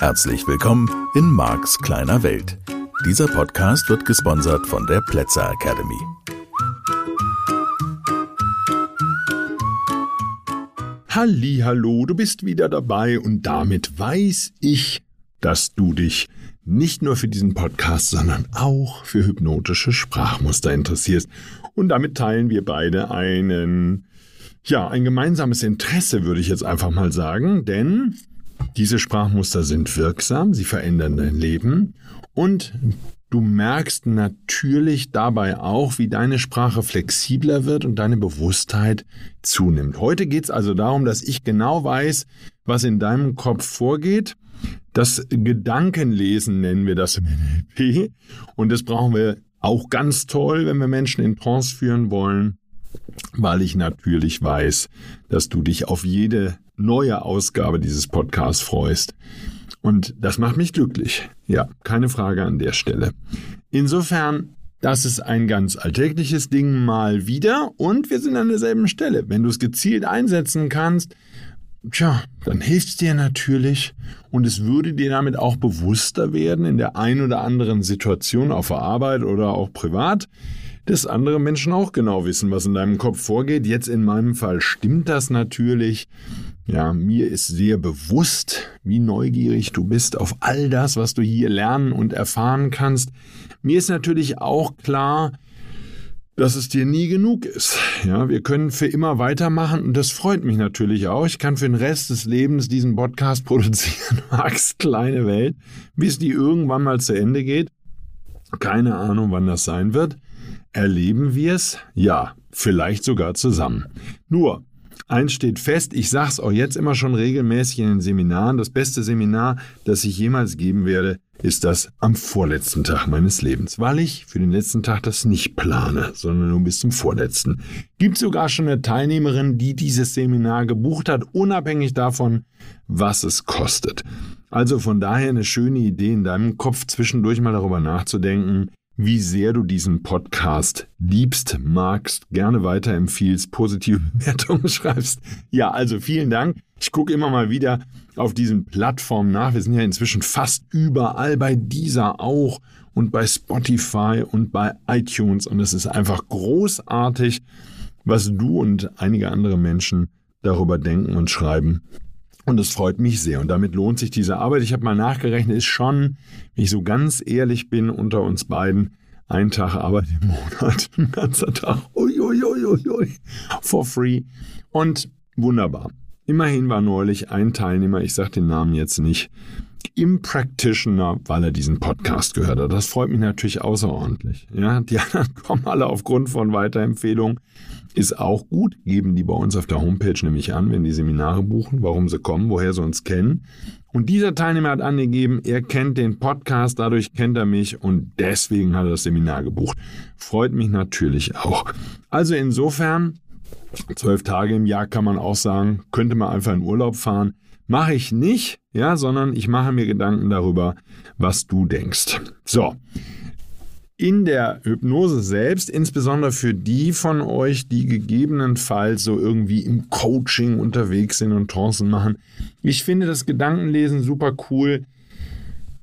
Herzlich willkommen in Marks kleiner Welt. Dieser Podcast wird gesponsert von der Plätzer Academy. Hallo, du bist wieder dabei und damit weiß ich, dass du dich nicht nur für diesen Podcast, sondern auch für hypnotische Sprachmuster interessierst. Und damit teilen wir beide einen, ja, ein gemeinsames Interesse, würde ich jetzt einfach mal sagen, denn diese Sprachmuster sind wirksam, sie verändern dein Leben und du merkst natürlich dabei auch, wie deine Sprache flexibler wird und deine Bewusstheit zunimmt. Heute geht es also darum, dass ich genau weiß, was in deinem Kopf vorgeht. Das Gedankenlesen nennen wir das im NLP und das brauchen wir auch ganz toll, wenn wir Menschen in Trance führen wollen, weil ich natürlich weiß, dass du dich auf jede neue Ausgabe dieses Podcasts freust. Und das macht mich glücklich. Ja, keine Frage an der Stelle. Insofern, das ist ein ganz alltägliches Ding mal wieder und wir sind an derselben Stelle. Wenn du es gezielt einsetzen kannst, tja, dann hilft es dir natürlich und es würde dir damit auch bewusster werden in der ein oder anderen Situation auf der Arbeit oder auch privat, dass andere Menschen auch genau wissen, was in deinem Kopf vorgeht. Jetzt in meinem Fall stimmt das natürlich. Ja, mir ist sehr bewusst, wie neugierig du bist auf all das, was du hier lernen und erfahren kannst. Mir ist natürlich auch klar, dass es dir nie genug ist. Ja, wir können für immer weitermachen und das freut mich natürlich auch. Ich kann für den Rest des Lebens diesen Podcast produzieren, Max kleine Welt, bis die irgendwann mal zu Ende geht. Keine Ahnung, wann das sein wird. Erleben wir es? Ja, vielleicht sogar zusammen. Nur, Eins steht fest, ich sage es auch jetzt immer schon regelmäßig in den Seminaren, das beste Seminar, das ich jemals geben werde, ist das am vorletzten Tag meines Lebens, weil ich für den letzten Tag das nicht plane, sondern nur bis zum vorletzten. Gibt sogar schon eine Teilnehmerin, die dieses Seminar gebucht hat, unabhängig davon, was es kostet. Also von daher eine schöne Idee in deinem Kopf zwischendurch mal darüber nachzudenken, wie sehr du diesen Podcast liebst, magst, gerne weiterempfiehlst, positive Bewertungen schreibst. Ja, also vielen Dank. Ich gucke immer mal wieder auf diesen Plattformen nach. Wir sind ja inzwischen fast überall bei dieser auch und bei Spotify und bei iTunes. Und es ist einfach großartig, was du und einige andere Menschen darüber denken und schreiben. Und es freut mich sehr. Und damit lohnt sich diese Arbeit. Ich habe mal nachgerechnet, ist schon, wenn ich so ganz ehrlich bin, unter uns beiden, ein Tag Arbeit im Monat, ein ganzer Tag, uiuiuiui, for free. Und wunderbar. Immerhin war neulich ein Teilnehmer, ich sage den Namen jetzt nicht, im Practitioner, weil er diesen Podcast gehört hat. Das freut mich natürlich außerordentlich. Ja, die anderen kommen alle aufgrund von Weiterempfehlungen. Ist auch gut, geben die bei uns auf der Homepage nämlich an, wenn die Seminare buchen, warum sie kommen, woher sie uns kennen. Und dieser Teilnehmer hat angegeben, er kennt den Podcast, dadurch kennt er mich und deswegen hat er das Seminar gebucht. Freut mich natürlich auch. Also insofern, zwölf Tage im Jahr kann man auch sagen, könnte man einfach in Urlaub fahren. Mache ich nicht, ja, sondern ich mache mir Gedanken darüber, was du denkst. So. In der Hypnose selbst, insbesondere für die von euch, die gegebenenfalls so irgendwie im Coaching unterwegs sind und Trancen machen, ich finde das Gedankenlesen super cool.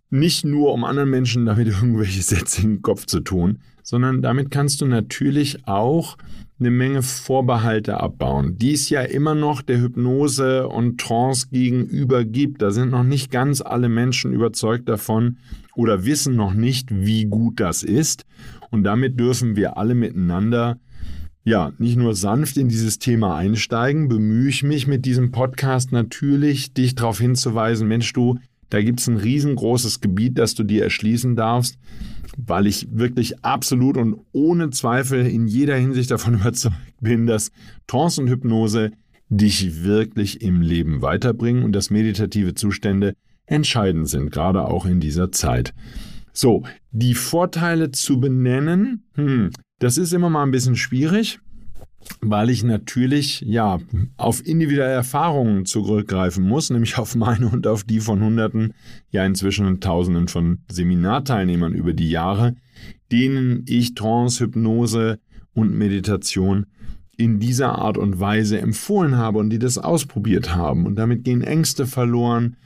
Nicht nur, um anderen Menschen damit irgendwelche Sätze im Kopf zu tun, sondern damit kannst du natürlich auch eine Menge Vorbehalte abbauen, die es ja immer noch der Hypnose und Trance gegenüber gibt. Da sind noch nicht ganz alle Menschen überzeugt davon oder wissen noch nicht, wie gut das ist. Und damit dürfen wir alle miteinander ja, nicht nur sanft in dieses Thema einsteigen, bemühe ich mich mit diesem Podcast natürlich, dich darauf hinzuweisen, Mensch, du, da gibt es ein riesengroßes Gebiet, das du dir erschließen darfst weil ich wirklich absolut und ohne Zweifel in jeder Hinsicht davon überzeugt bin, dass Trance und Hypnose dich wirklich im Leben weiterbringen und dass meditative Zustände entscheidend sind, gerade auch in dieser Zeit. So, die Vorteile zu benennen, hm, das ist immer mal ein bisschen schwierig weil ich natürlich ja auf individuelle Erfahrungen zurückgreifen muss, nämlich auf meine und auf die von Hunderten, ja inzwischen Tausenden von Seminarteilnehmern über die Jahre, denen ich Trance, Hypnose und Meditation in dieser Art und Weise empfohlen habe und die das ausprobiert haben. Und damit gehen Ängste verloren,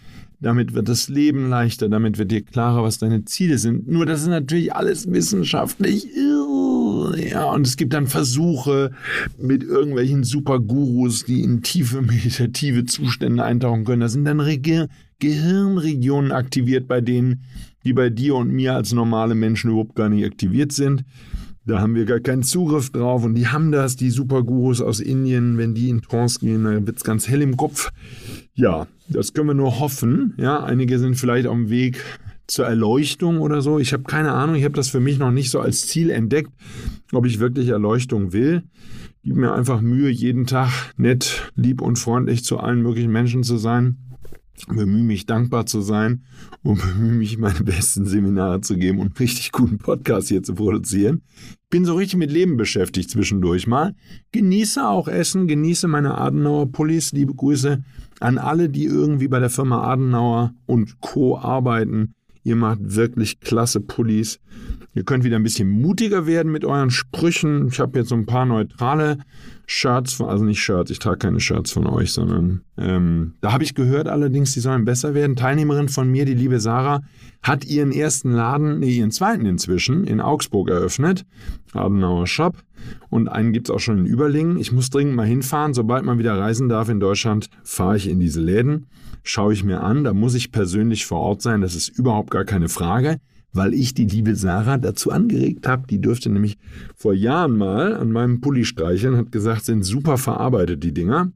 damit wird das Leben leichter, damit wird dir klarer, was deine Ziele sind. Nur das ist natürlich alles wissenschaftlich ja, und es gibt dann Versuche mit irgendwelchen Supergurus, die in tiefe meditative Zustände eintauchen können. Da sind dann Re Gehirnregionen aktiviert bei denen, die bei dir und mir als normale Menschen überhaupt gar nicht aktiviert sind. Da haben wir gar keinen Zugriff drauf und die haben das, die Supergurus aus Indien, wenn die in Trance gehen, dann wird es ganz hell im Kopf. Ja, das können wir nur hoffen. Ja, einige sind vielleicht auf dem Weg zur Erleuchtung oder so. Ich habe keine Ahnung, ich habe das für mich noch nicht so als Ziel entdeckt, ob ich wirklich Erleuchtung will. Gib mir einfach Mühe, jeden Tag nett, lieb und freundlich zu allen möglichen Menschen zu sein bemühe mich dankbar zu sein und bemühe mich, meine besten Seminare zu geben und einen richtig guten Podcast hier zu produzieren. Bin so richtig mit Leben beschäftigt zwischendurch mal. Genieße auch Essen, genieße meine Adenauer Pullis. Liebe Grüße an alle, die irgendwie bei der Firma Adenauer und Co. arbeiten. Ihr macht wirklich klasse Pullis. Ihr könnt wieder ein bisschen mutiger werden mit euren Sprüchen. Ich habe jetzt so ein paar neutrale Shirts, also nicht Shirts, ich trage keine Shirts von euch, sondern ähm, da habe ich gehört allerdings, die sollen besser werden. Teilnehmerin von mir, die liebe Sarah, hat ihren ersten Laden, nee, ihren zweiten inzwischen, in Augsburg eröffnet. Adenauer Shop. Und einen gibt es auch schon in Überlingen. Ich muss dringend mal hinfahren. Sobald man wieder reisen darf in Deutschland, fahre ich in diese Läden. Schaue ich mir an. Da muss ich persönlich vor Ort sein. Das ist überhaupt gar keine Frage weil ich die liebe Sarah dazu angeregt habe. Die dürfte nämlich vor Jahren mal an meinem Pulli streicheln, hat gesagt, sind super verarbeitet die Dinger.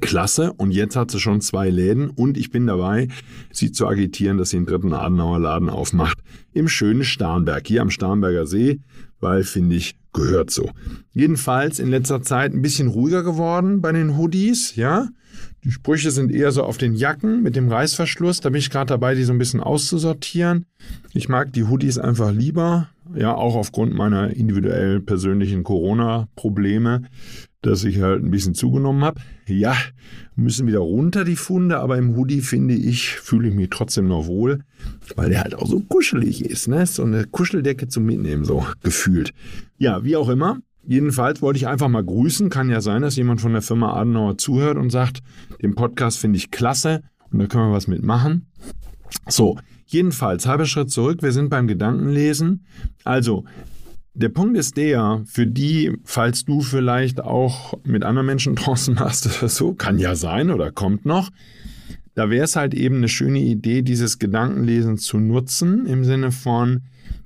Klasse. Und jetzt hat sie schon zwei Läden und ich bin dabei, sie zu agitieren, dass sie einen dritten Adenauer Laden aufmacht. Im schönen Starnberg, hier am Starnberger See, weil finde ich, gehört so. Jedenfalls in letzter Zeit ein bisschen ruhiger geworden bei den Hoodies, ja. Die Sprüche sind eher so auf den Jacken mit dem Reißverschluss. Da bin ich gerade dabei, die so ein bisschen auszusortieren. Ich mag die Hoodies einfach lieber. Ja, auch aufgrund meiner individuell persönlichen Corona-Probleme, dass ich halt ein bisschen zugenommen habe. Ja, müssen wieder runter die Funde, aber im Hoodie finde ich, fühle ich mich trotzdem noch wohl, weil der halt auch so kuschelig ist, ne? So eine Kuscheldecke zum Mitnehmen, so gefühlt. Ja, wie auch immer. Jedenfalls wollte ich einfach mal grüßen. Kann ja sein, dass jemand von der Firma Adenauer zuhört und sagt, den Podcast finde ich klasse und da können wir was mitmachen. So, jedenfalls, halber Schritt zurück. Wir sind beim Gedankenlesen. Also, der Punkt ist der, für die, falls du vielleicht auch mit anderen Menschen draußen machst oder so, kann ja sein oder kommt noch, da wäre es halt eben eine schöne Idee, dieses Gedankenlesen zu nutzen, im Sinne von,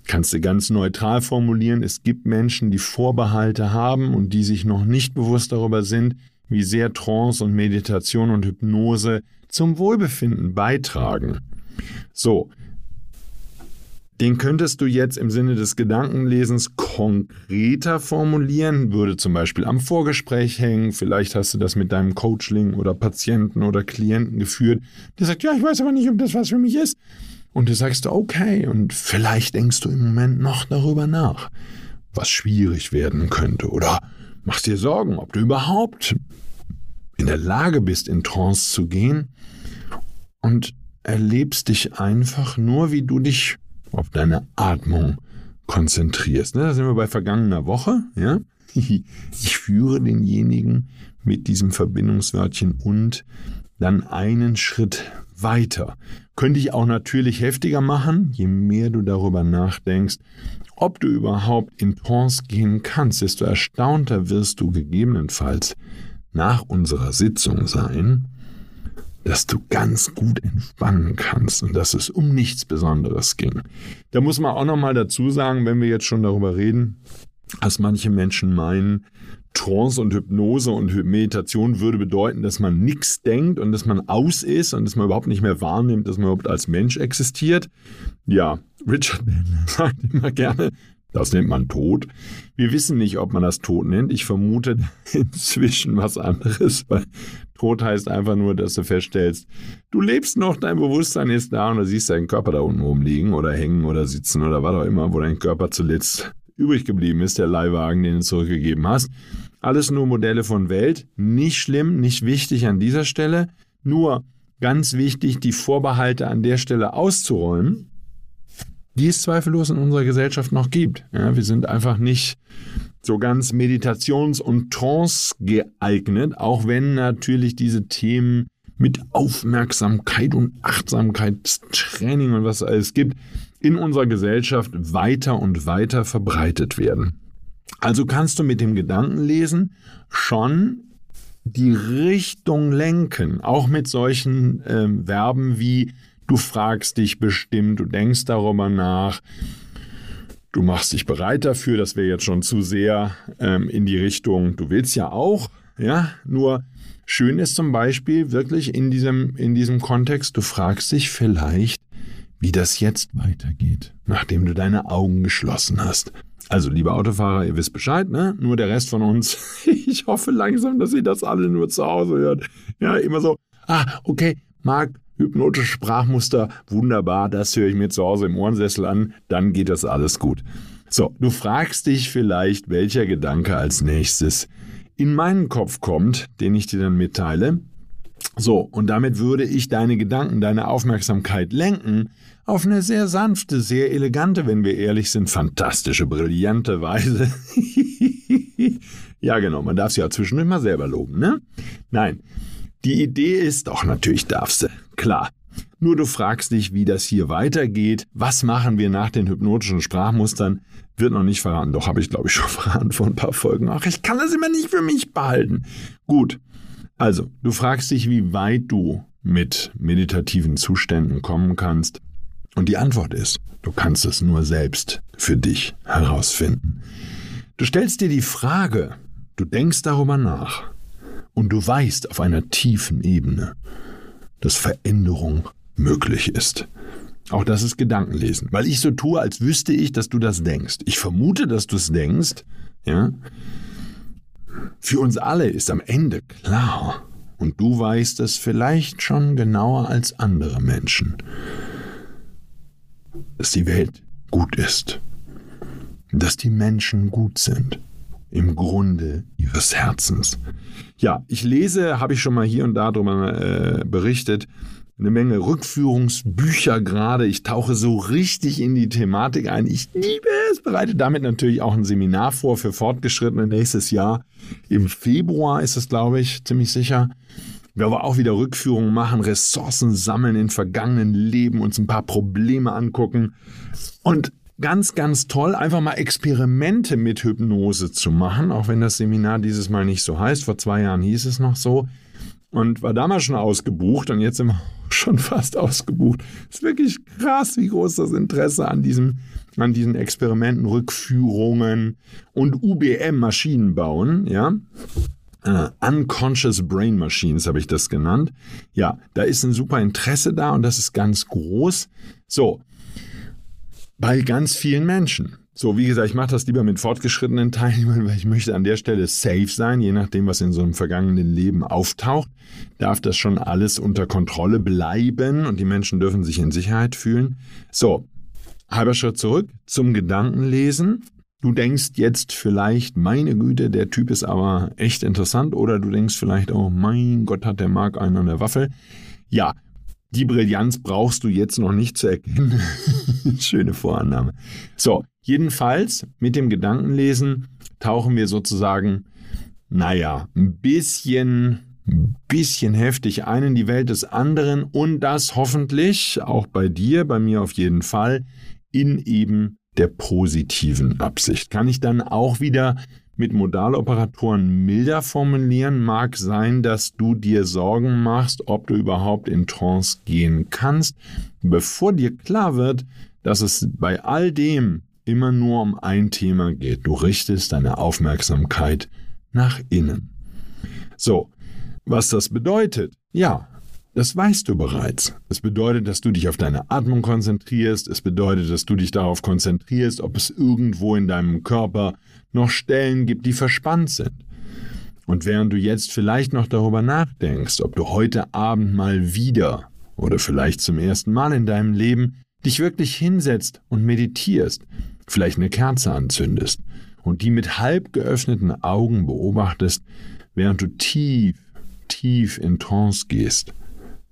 kannst du ganz neutral formulieren, es gibt Menschen, die Vorbehalte haben und die sich noch nicht bewusst darüber sind, wie sehr Trance und Meditation und Hypnose zum Wohlbefinden beitragen. So, den könntest du jetzt im Sinne des Gedankenlesens konkreter formulieren, würde zum Beispiel am Vorgespräch hängen, vielleicht hast du das mit deinem Coachling oder Patienten oder Klienten geführt, der sagt, ja, ich weiß aber nicht, ob das was für mich ist. Und du sagst, okay, und vielleicht denkst du im Moment noch darüber nach, was schwierig werden könnte. Oder machst dir Sorgen, ob du überhaupt in der Lage bist, in Trance zu gehen. Und erlebst dich einfach nur, wie du dich auf deine Atmung konzentrierst. Ne, da sind wir bei vergangener Woche. Ja? Ich führe denjenigen mit diesem Verbindungswörtchen und dann einen Schritt weiter. Könnte ich auch natürlich heftiger machen, je mehr du darüber nachdenkst, ob du überhaupt in Trance gehen kannst, desto erstaunter wirst du gegebenenfalls nach unserer Sitzung sein, dass du ganz gut entspannen kannst und dass es um nichts Besonderes ging. Da muss man auch noch mal dazu sagen, wenn wir jetzt schon darüber reden, dass manche Menschen meinen, Trance und Hypnose und Meditation würde bedeuten, dass man nichts denkt und dass man aus ist und dass man überhaupt nicht mehr wahrnimmt, dass man überhaupt als Mensch existiert. Ja, Richard sagt immer gerne, das nennt man Tod. Wir wissen nicht, ob man das Tod nennt. Ich vermute inzwischen was anderes, weil Tod heißt einfach nur, dass du feststellst, du lebst noch, dein Bewusstsein ist da und du siehst deinen Körper da unten rumliegen oder hängen oder sitzen oder was auch immer, wo dein Körper zuletzt übrig geblieben ist, der Leihwagen, den du zurückgegeben hast. Alles nur Modelle von Welt. Nicht schlimm, nicht wichtig an dieser Stelle. Nur ganz wichtig, die Vorbehalte an der Stelle auszuräumen, die es zweifellos in unserer Gesellschaft noch gibt. Ja, wir sind einfach nicht so ganz meditations- und trance geeignet, auch wenn natürlich diese Themen mit Aufmerksamkeit und Achtsamkeitstraining und was es alles gibt, in unserer Gesellschaft weiter und weiter verbreitet werden. Also kannst du mit dem Gedankenlesen schon die Richtung lenken, auch mit solchen äh, Verben wie du fragst dich bestimmt, du denkst darüber nach, du machst dich bereit dafür, das wäre jetzt schon zu sehr ähm, in die Richtung, du willst ja auch, ja, nur schön ist zum Beispiel wirklich in diesem, in diesem Kontext, du fragst dich vielleicht, wie das jetzt weitergeht, nachdem du deine Augen geschlossen hast. Also, liebe Autofahrer, ihr wisst Bescheid, ne? Nur der Rest von uns. ich hoffe langsam, dass ihr das alle nur zu Hause hört. Ja, immer so, ah, okay, Marc, hypnotische Sprachmuster, wunderbar, das höre ich mir zu Hause im Ohrensessel an, dann geht das alles gut. So, du fragst dich vielleicht, welcher Gedanke als nächstes in meinen Kopf kommt, den ich dir dann mitteile. So, und damit würde ich deine Gedanken, deine Aufmerksamkeit lenken auf eine sehr sanfte, sehr elegante, wenn wir ehrlich sind, fantastische, brillante Weise. ja, genau, man darf sie auch zwischendurch mal selber loben, ne? Nein, die Idee ist, doch natürlich darfst du, klar. Nur du fragst dich, wie das hier weitergeht. Was machen wir nach den hypnotischen Sprachmustern? Wird noch nicht verraten. Doch, habe ich glaube ich schon verraten vor ein paar Folgen. Ach, ich kann das immer nicht für mich behalten. Gut. Also, du fragst dich, wie weit du mit meditativen Zuständen kommen kannst. Und die Antwort ist, du kannst es nur selbst für dich herausfinden. Du stellst dir die Frage, du denkst darüber nach und du weißt auf einer tiefen Ebene, dass Veränderung möglich ist. Auch das ist Gedankenlesen, weil ich so tue, als wüsste ich, dass du das denkst. Ich vermute, dass du es denkst, ja. Für uns alle ist am Ende klar, und du weißt es vielleicht schon genauer als andere Menschen, dass die Welt gut ist, dass die Menschen gut sind, im Grunde ihres Herzens. Ja, ich lese, habe ich schon mal hier und da drüber äh, berichtet, eine Menge Rückführungsbücher gerade. Ich tauche so richtig in die Thematik ein. Ich liebe es, bereite damit natürlich auch ein Seminar vor für Fortgeschrittene nächstes Jahr. Im Februar ist es, glaube ich, ziemlich sicher. Wir aber auch wieder Rückführungen machen, Ressourcen sammeln in vergangenen Leben, uns ein paar Probleme angucken. Und ganz, ganz toll, einfach mal Experimente mit Hypnose zu machen, auch wenn das Seminar dieses Mal nicht so heißt. Vor zwei Jahren hieß es noch so und war damals schon ausgebucht und jetzt sind wir schon fast ausgebucht. ist wirklich krass, wie groß das Interesse an diesem an diesen Experimenten, Rückführungen und UBM Maschinen bauen, ja. Uh, Unconscious Brain Machines habe ich das genannt. Ja, da ist ein super Interesse da und das ist ganz groß. So, bei ganz vielen Menschen. So, wie gesagt, ich mache das lieber mit fortgeschrittenen Teilnehmern, weil ich möchte an der Stelle safe sein, je nachdem, was in so einem vergangenen Leben auftaucht, darf das schon alles unter Kontrolle bleiben und die Menschen dürfen sich in Sicherheit fühlen. So, halber Schritt zurück zum Gedankenlesen. Du denkst jetzt vielleicht, meine Güte, der Typ ist aber echt interessant, oder du denkst vielleicht, oh mein Gott, hat der Mark einen an der Waffel. Ja, die Brillanz brauchst du jetzt noch nicht zu erkennen. Schöne Vorannahme. So, jedenfalls mit dem Gedankenlesen tauchen wir sozusagen, naja, ein bisschen, bisschen heftig ein in die Welt des anderen und das hoffentlich auch bei dir, bei mir auf jeden Fall, in eben der positiven Absicht. Kann ich dann auch wieder mit Modaloperatoren milder formulieren, mag sein, dass du dir Sorgen machst, ob du überhaupt in Trance gehen kannst, bevor dir klar wird, dass es bei all dem immer nur um ein Thema geht. Du richtest deine Aufmerksamkeit nach innen. So, was das bedeutet? Ja, das weißt du bereits. Es bedeutet, dass du dich auf deine Atmung konzentrierst. Es bedeutet, dass du dich darauf konzentrierst, ob es irgendwo in deinem Körper noch Stellen gibt, die verspannt sind. Und während du jetzt vielleicht noch darüber nachdenkst, ob du heute Abend mal wieder oder vielleicht zum ersten Mal in deinem Leben dich wirklich hinsetzt und meditierst, vielleicht eine Kerze anzündest und die mit halb geöffneten Augen beobachtest, während du tief, tief in Trance gehst.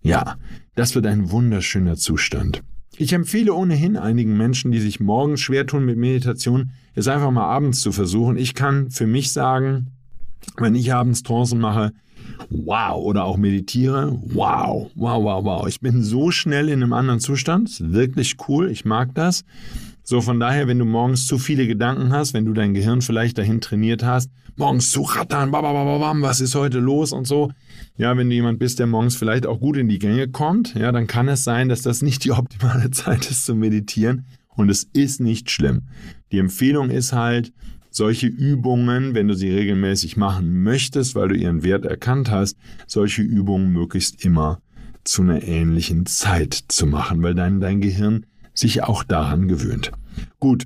Ja, das wird ein wunderschöner Zustand. Ich empfehle ohnehin einigen Menschen, die sich morgens schwer tun mit Meditation, es einfach mal abends zu versuchen. Ich kann für mich sagen, wenn ich abends Trance mache wow. Oder auch meditiere, wow, wow, wow, wow. Ich bin so schnell in einem anderen Zustand, wirklich cool, ich mag das. So, von daher, wenn du morgens zu viele Gedanken hast, wenn du dein Gehirn vielleicht dahin trainiert hast, morgens zu rattern, babababam, was ist heute los und so. Ja, wenn du jemand bist, der morgens vielleicht auch gut in die Gänge kommt, ja, dann kann es sein, dass das nicht die optimale Zeit ist zu meditieren. Und es ist nicht schlimm. Die Empfehlung ist halt, solche Übungen, wenn du sie regelmäßig machen möchtest, weil du ihren Wert erkannt hast, solche Übungen möglichst immer zu einer ähnlichen Zeit zu machen, weil dann dein Gehirn sich auch daran gewöhnt. Gut,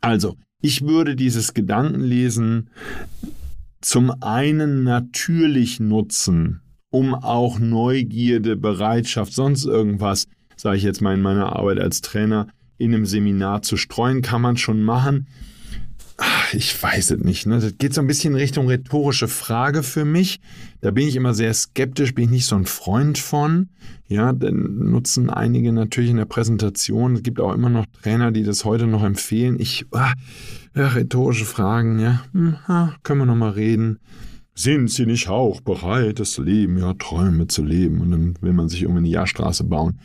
also ich würde dieses Gedankenlesen zum einen natürlich nutzen, um auch Neugierde, Bereitschaft, sonst irgendwas, sage ich jetzt mal in meiner Arbeit als Trainer, in einem Seminar zu streuen, kann man schon machen ach, ich weiß es nicht. Ne? Das geht so ein bisschen Richtung rhetorische Frage für mich. Da bin ich immer sehr skeptisch, bin ich nicht so ein Freund von. Ja, dann nutzen einige natürlich in der Präsentation. Es gibt auch immer noch Trainer, die das heute noch empfehlen. Ich, ah, ja, rhetorische Fragen, ja, hm, ah, können wir noch mal reden. Sind Sie nicht auch bereit, das Leben, ja, Träume zu leben? Und dann will man sich irgendwie eine Jahrstraße bauen.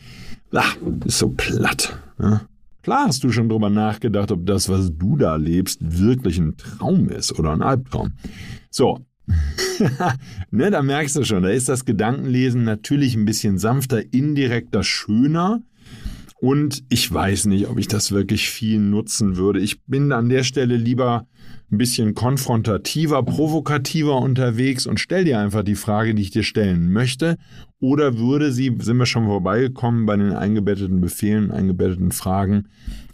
Ach, ist so platt. Ja? Klar hast du schon drüber nachgedacht, ob das, was du da lebst, wirklich ein Traum ist oder ein Albtraum. So. ne, da merkst du schon, da ist das Gedankenlesen natürlich ein bisschen sanfter, indirekter, schöner. Und ich weiß nicht, ob ich das wirklich viel nutzen würde. Ich bin an der Stelle lieber ein bisschen konfrontativer, provokativer unterwegs und stell dir einfach die Frage, die ich dir stellen möchte. Oder würde sie, sind wir schon vorbeigekommen bei den eingebetteten Befehlen, eingebetteten Fragen,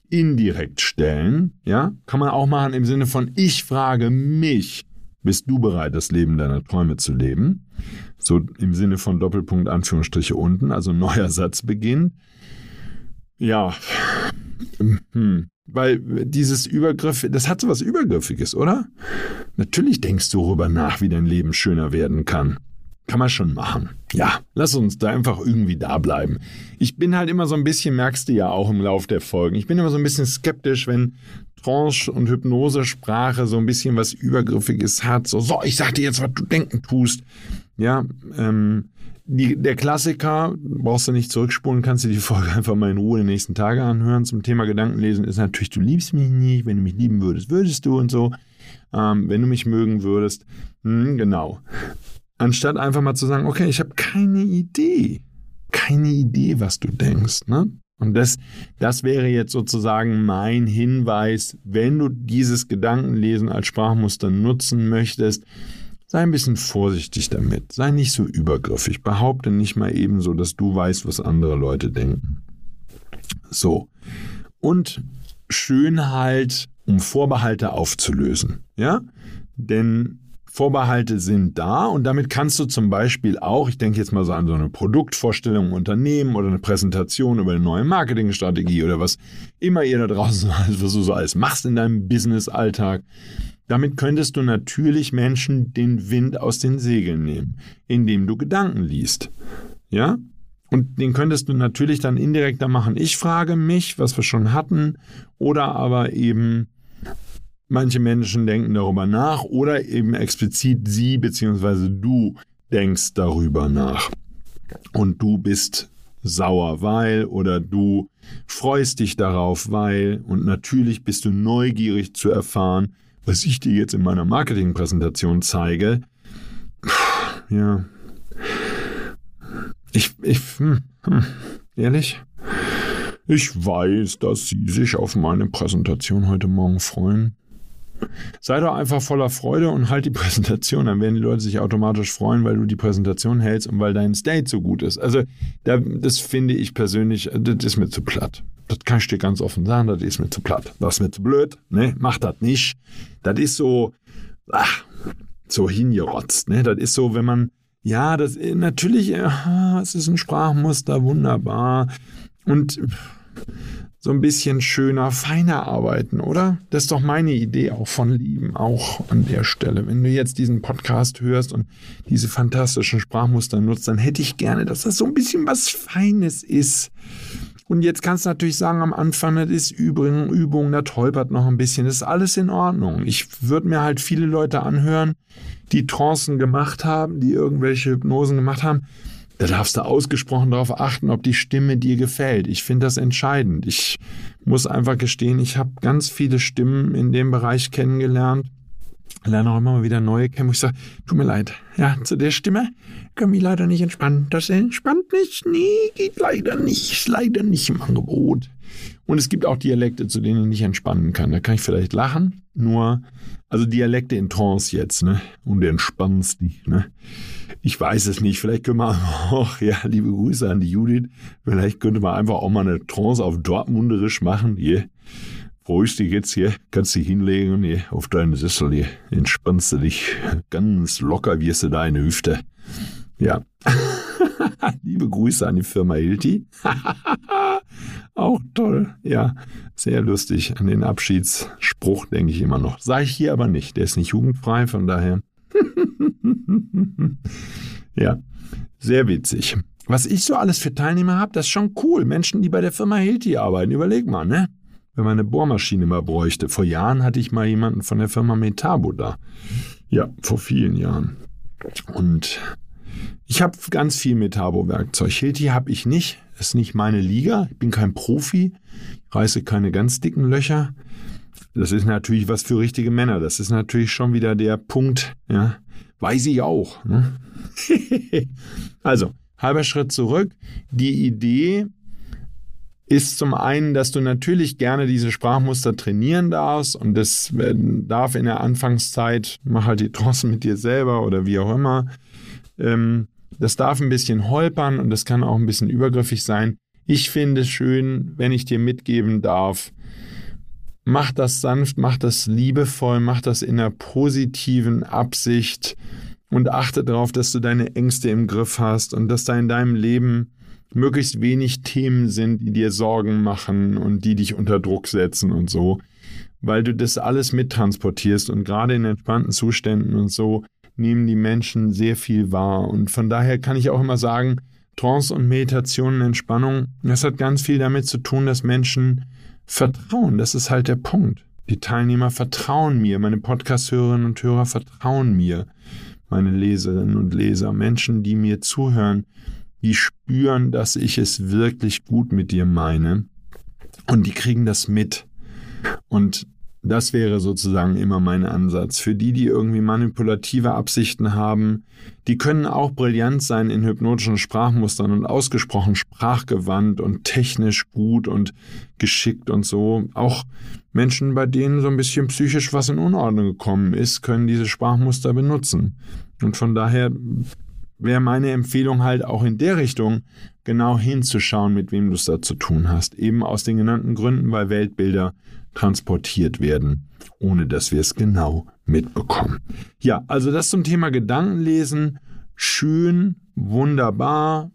indirekt stellen? Ja, kann man auch machen im Sinne von, ich frage mich, bist du bereit, das Leben deiner Träume zu leben? So im Sinne von Doppelpunkt Anführungsstriche unten, also neuer Satz beginnt. Ja, hm. Weil dieses Übergriff, das hat so was Übergriffiges, oder? Natürlich denkst du darüber nach, wie dein Leben schöner werden kann. Kann man schon machen. Ja, lass uns da einfach irgendwie da bleiben. Ich bin halt immer so ein bisschen, merkst du ja auch im Lauf der Folgen, ich bin immer so ein bisschen skeptisch, wenn Trance und Hypnosesprache so ein bisschen was Übergriffiges hat. So, so, ich sag dir jetzt, was du denken tust. Ja, ähm, die, der Klassiker, brauchst du nicht zurückspulen, kannst du die Folge einfach mal in Ruhe die nächsten Tage anhören. Zum Thema Gedankenlesen ist natürlich, du liebst mich nicht, wenn du mich lieben würdest, würdest du und so. Ähm, wenn du mich mögen würdest, hm, genau. Anstatt einfach mal zu sagen, okay, ich habe keine Idee, keine Idee, was du denkst. Ne? Und das, das wäre jetzt sozusagen mein Hinweis, wenn du dieses Gedankenlesen als Sprachmuster nutzen möchtest, Sei ein bisschen vorsichtig damit. Sei nicht so übergriffig. Behaupte nicht mal ebenso, dass du weißt, was andere Leute denken. So. Und schön halt, um Vorbehalte aufzulösen. Ja? Denn Vorbehalte sind da und damit kannst du zum Beispiel auch, ich denke jetzt mal so an so eine Produktvorstellung im Unternehmen oder eine Präsentation über eine neue Marketingstrategie oder was immer ihr da draußen, was du so alles machst in deinem Business-Alltag, damit könntest du natürlich Menschen den Wind aus den Segeln nehmen, indem du Gedanken liest. Ja? Und den könntest du natürlich dann indirekter machen. Ich frage mich, was wir schon hatten, oder aber eben manche Menschen denken darüber nach oder eben explizit sie bzw. du denkst darüber nach. Und du bist sauer, weil oder du freust dich darauf, weil und natürlich bist du neugierig zu erfahren, was ich dir jetzt in meiner Marketingpräsentation zeige, ja, ich, ich, hm, hm, ehrlich, ich weiß, dass Sie sich auf meine Präsentation heute Morgen freuen. Sei doch einfach voller Freude und halt die Präsentation, dann werden die Leute sich automatisch freuen, weil du die Präsentation hältst und weil dein State so gut ist. Also, das finde ich persönlich, das ist mir zu platt. Das kann ich dir ganz offen sagen, das ist mir zu platt. Das ist mir zu blöd, ne? Mach das nicht. Das ist so, ach, so hingerotzt, ne? Das ist so, wenn man, ja, das natürlich, ja, es ist ein Sprachmuster, wunderbar. Und so ein bisschen schöner, feiner arbeiten, oder? Das ist doch meine Idee auch von Lieben, auch an der Stelle. Wenn du jetzt diesen Podcast hörst und diese fantastischen Sprachmuster nutzt, dann hätte ich gerne, dass das so ein bisschen was Feines ist Und jetzt kannst du natürlich sagen, am Anfang, das ist Übung, Übung, da tolpert noch ein bisschen. Das ist alles in Ordnung. Ich würde mir halt viele Leute anhören, die Trancen gemacht haben, die irgendwelche Hypnosen gemacht haben. Da darfst du ausgesprochen darauf achten, ob die Stimme dir gefällt. Ich finde das entscheidend. Ich muss einfach gestehen, ich habe ganz viele Stimmen in dem Bereich kennengelernt lerne auch immer wieder neue kennen, ich sage, tut mir leid, ja, zu der Stimme kann mich leider nicht entspannen. Das entspannt nicht, nee, geht leider nicht, ist leider nicht im Angebot. Und es gibt auch Dialekte, zu denen ich nicht entspannen kann. Da kann ich vielleicht lachen, nur, also Dialekte in Trance jetzt, ne, und entspannst dich, ne. Ich weiß es nicht, vielleicht können wir auch, ja, liebe Grüße an die Judith, vielleicht könnte man einfach auch mal eine Trance auf Dortmunderisch machen, yeah freust dich jetzt hier, kannst dich hinlegen hier auf deinen Sessel hier, entspannst du dich ganz locker, wirst du deine Hüfte. Ja. Liebe Grüße an die Firma Hilti. Auch toll. Ja, sehr lustig. An den Abschiedsspruch denke ich immer noch. Sei ich hier aber nicht. Der ist nicht jugendfrei, von daher. ja, sehr witzig. Was ich so alles für Teilnehmer habe, das ist schon cool. Menschen, die bei der Firma Hilti arbeiten. Überleg mal, ne? Wenn man eine Bohrmaschine mal bräuchte. Vor Jahren hatte ich mal jemanden von der Firma Metabo da. Ja, vor vielen Jahren. Und ich habe ganz viel Metabo-Werkzeug. Hilti habe ich nicht. Ist nicht meine Liga. Ich bin kein Profi. Ich reiße keine ganz dicken Löcher. Das ist natürlich was für richtige Männer. Das ist natürlich schon wieder der Punkt. Ja, weiß ich auch. Ne? also, halber Schritt zurück. Die Idee, ist zum einen, dass du natürlich gerne diese Sprachmuster trainieren darfst und das darf in der Anfangszeit, mach halt die Trance mit dir selber oder wie auch immer. Ähm, das darf ein bisschen holpern und das kann auch ein bisschen übergriffig sein. Ich finde es schön, wenn ich dir mitgeben darf, mach das sanft, mach das liebevoll, mach das in einer positiven Absicht und achte darauf, dass du deine Ängste im Griff hast und dass da in deinem Leben möglichst wenig Themen sind, die dir Sorgen machen und die dich unter Druck setzen und so, weil du das alles mittransportierst und gerade in entspannten Zuständen und so nehmen die Menschen sehr viel wahr. Und von daher kann ich auch immer sagen, Trance und Meditation und Entspannung, das hat ganz viel damit zu tun, dass Menschen vertrauen, das ist halt der Punkt. Die Teilnehmer vertrauen mir, meine Podcast-Hörerinnen und Hörer vertrauen mir, meine Leserinnen und Leser, Menschen, die mir zuhören, die spüren, dass ich es wirklich gut mit dir meine und die kriegen das mit. Und das wäre sozusagen immer mein Ansatz. Für die, die irgendwie manipulative Absichten haben, die können auch brillant sein in hypnotischen Sprachmustern und ausgesprochen sprachgewandt und technisch gut und geschickt und so. Auch Menschen, bei denen so ein bisschen psychisch was in Unordnung gekommen ist, können diese Sprachmuster benutzen. Und von daher wäre meine Empfehlung halt auch in der Richtung genau hinzuschauen, mit wem du es da zu tun hast. Eben aus den genannten Gründen, weil Weltbilder transportiert werden, ohne dass wir es genau mitbekommen. Ja, also das zum Thema Gedankenlesen. Schön, wunderbar,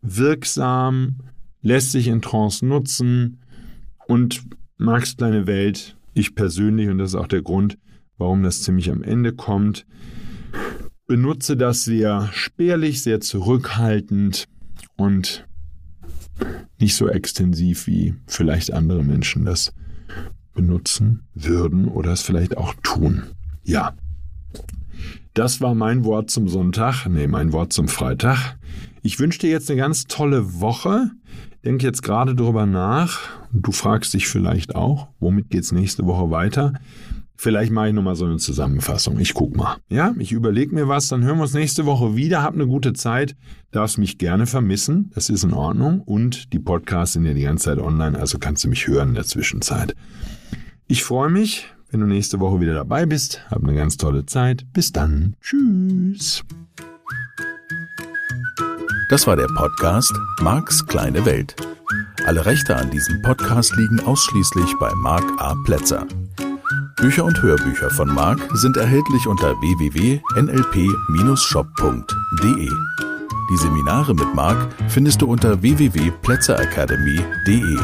wirksam, lässt sich in Trance nutzen und magst deine Welt. Ich persönlich, und das ist auch der Grund, warum das ziemlich am Ende kommt, benutze das sehr spärlich, sehr zurückhaltend und nicht so extensiv, wie vielleicht andere Menschen das benutzen würden oder es vielleicht auch tun. Ja. Das war mein Wort zum Sonntag, nee, mein Wort zum Freitag. Ich wünsche dir jetzt eine ganz tolle Woche. Denk jetzt gerade drüber nach. Du fragst dich vielleicht auch, womit geht's nächste Woche weiter? Vielleicht mache ich nochmal so eine Zusammenfassung. Ich guck mal. Ja, ich überlege mir was, dann hören wir uns nächste Woche wieder. Hab eine gute Zeit. Darfst mich gerne vermissen. Das ist in Ordnung. Und die Podcasts sind ja die ganze Zeit online, also kannst du mich hören in der Zwischenzeit. Ich freue mich, wenn du nächste Woche wieder dabei bist. Hab eine ganz tolle Zeit. Bis dann. Tschüss. Das war der Podcast Marks kleine Welt. Alle Rechte an diesem Podcast liegen ausschließlich bei Mark A. Plätzer. Bücher und Hörbücher von Marc sind erhältlich unter www.nlp-shop.de. Die Seminare mit Marc findest du unter www.plätzeracademy.de.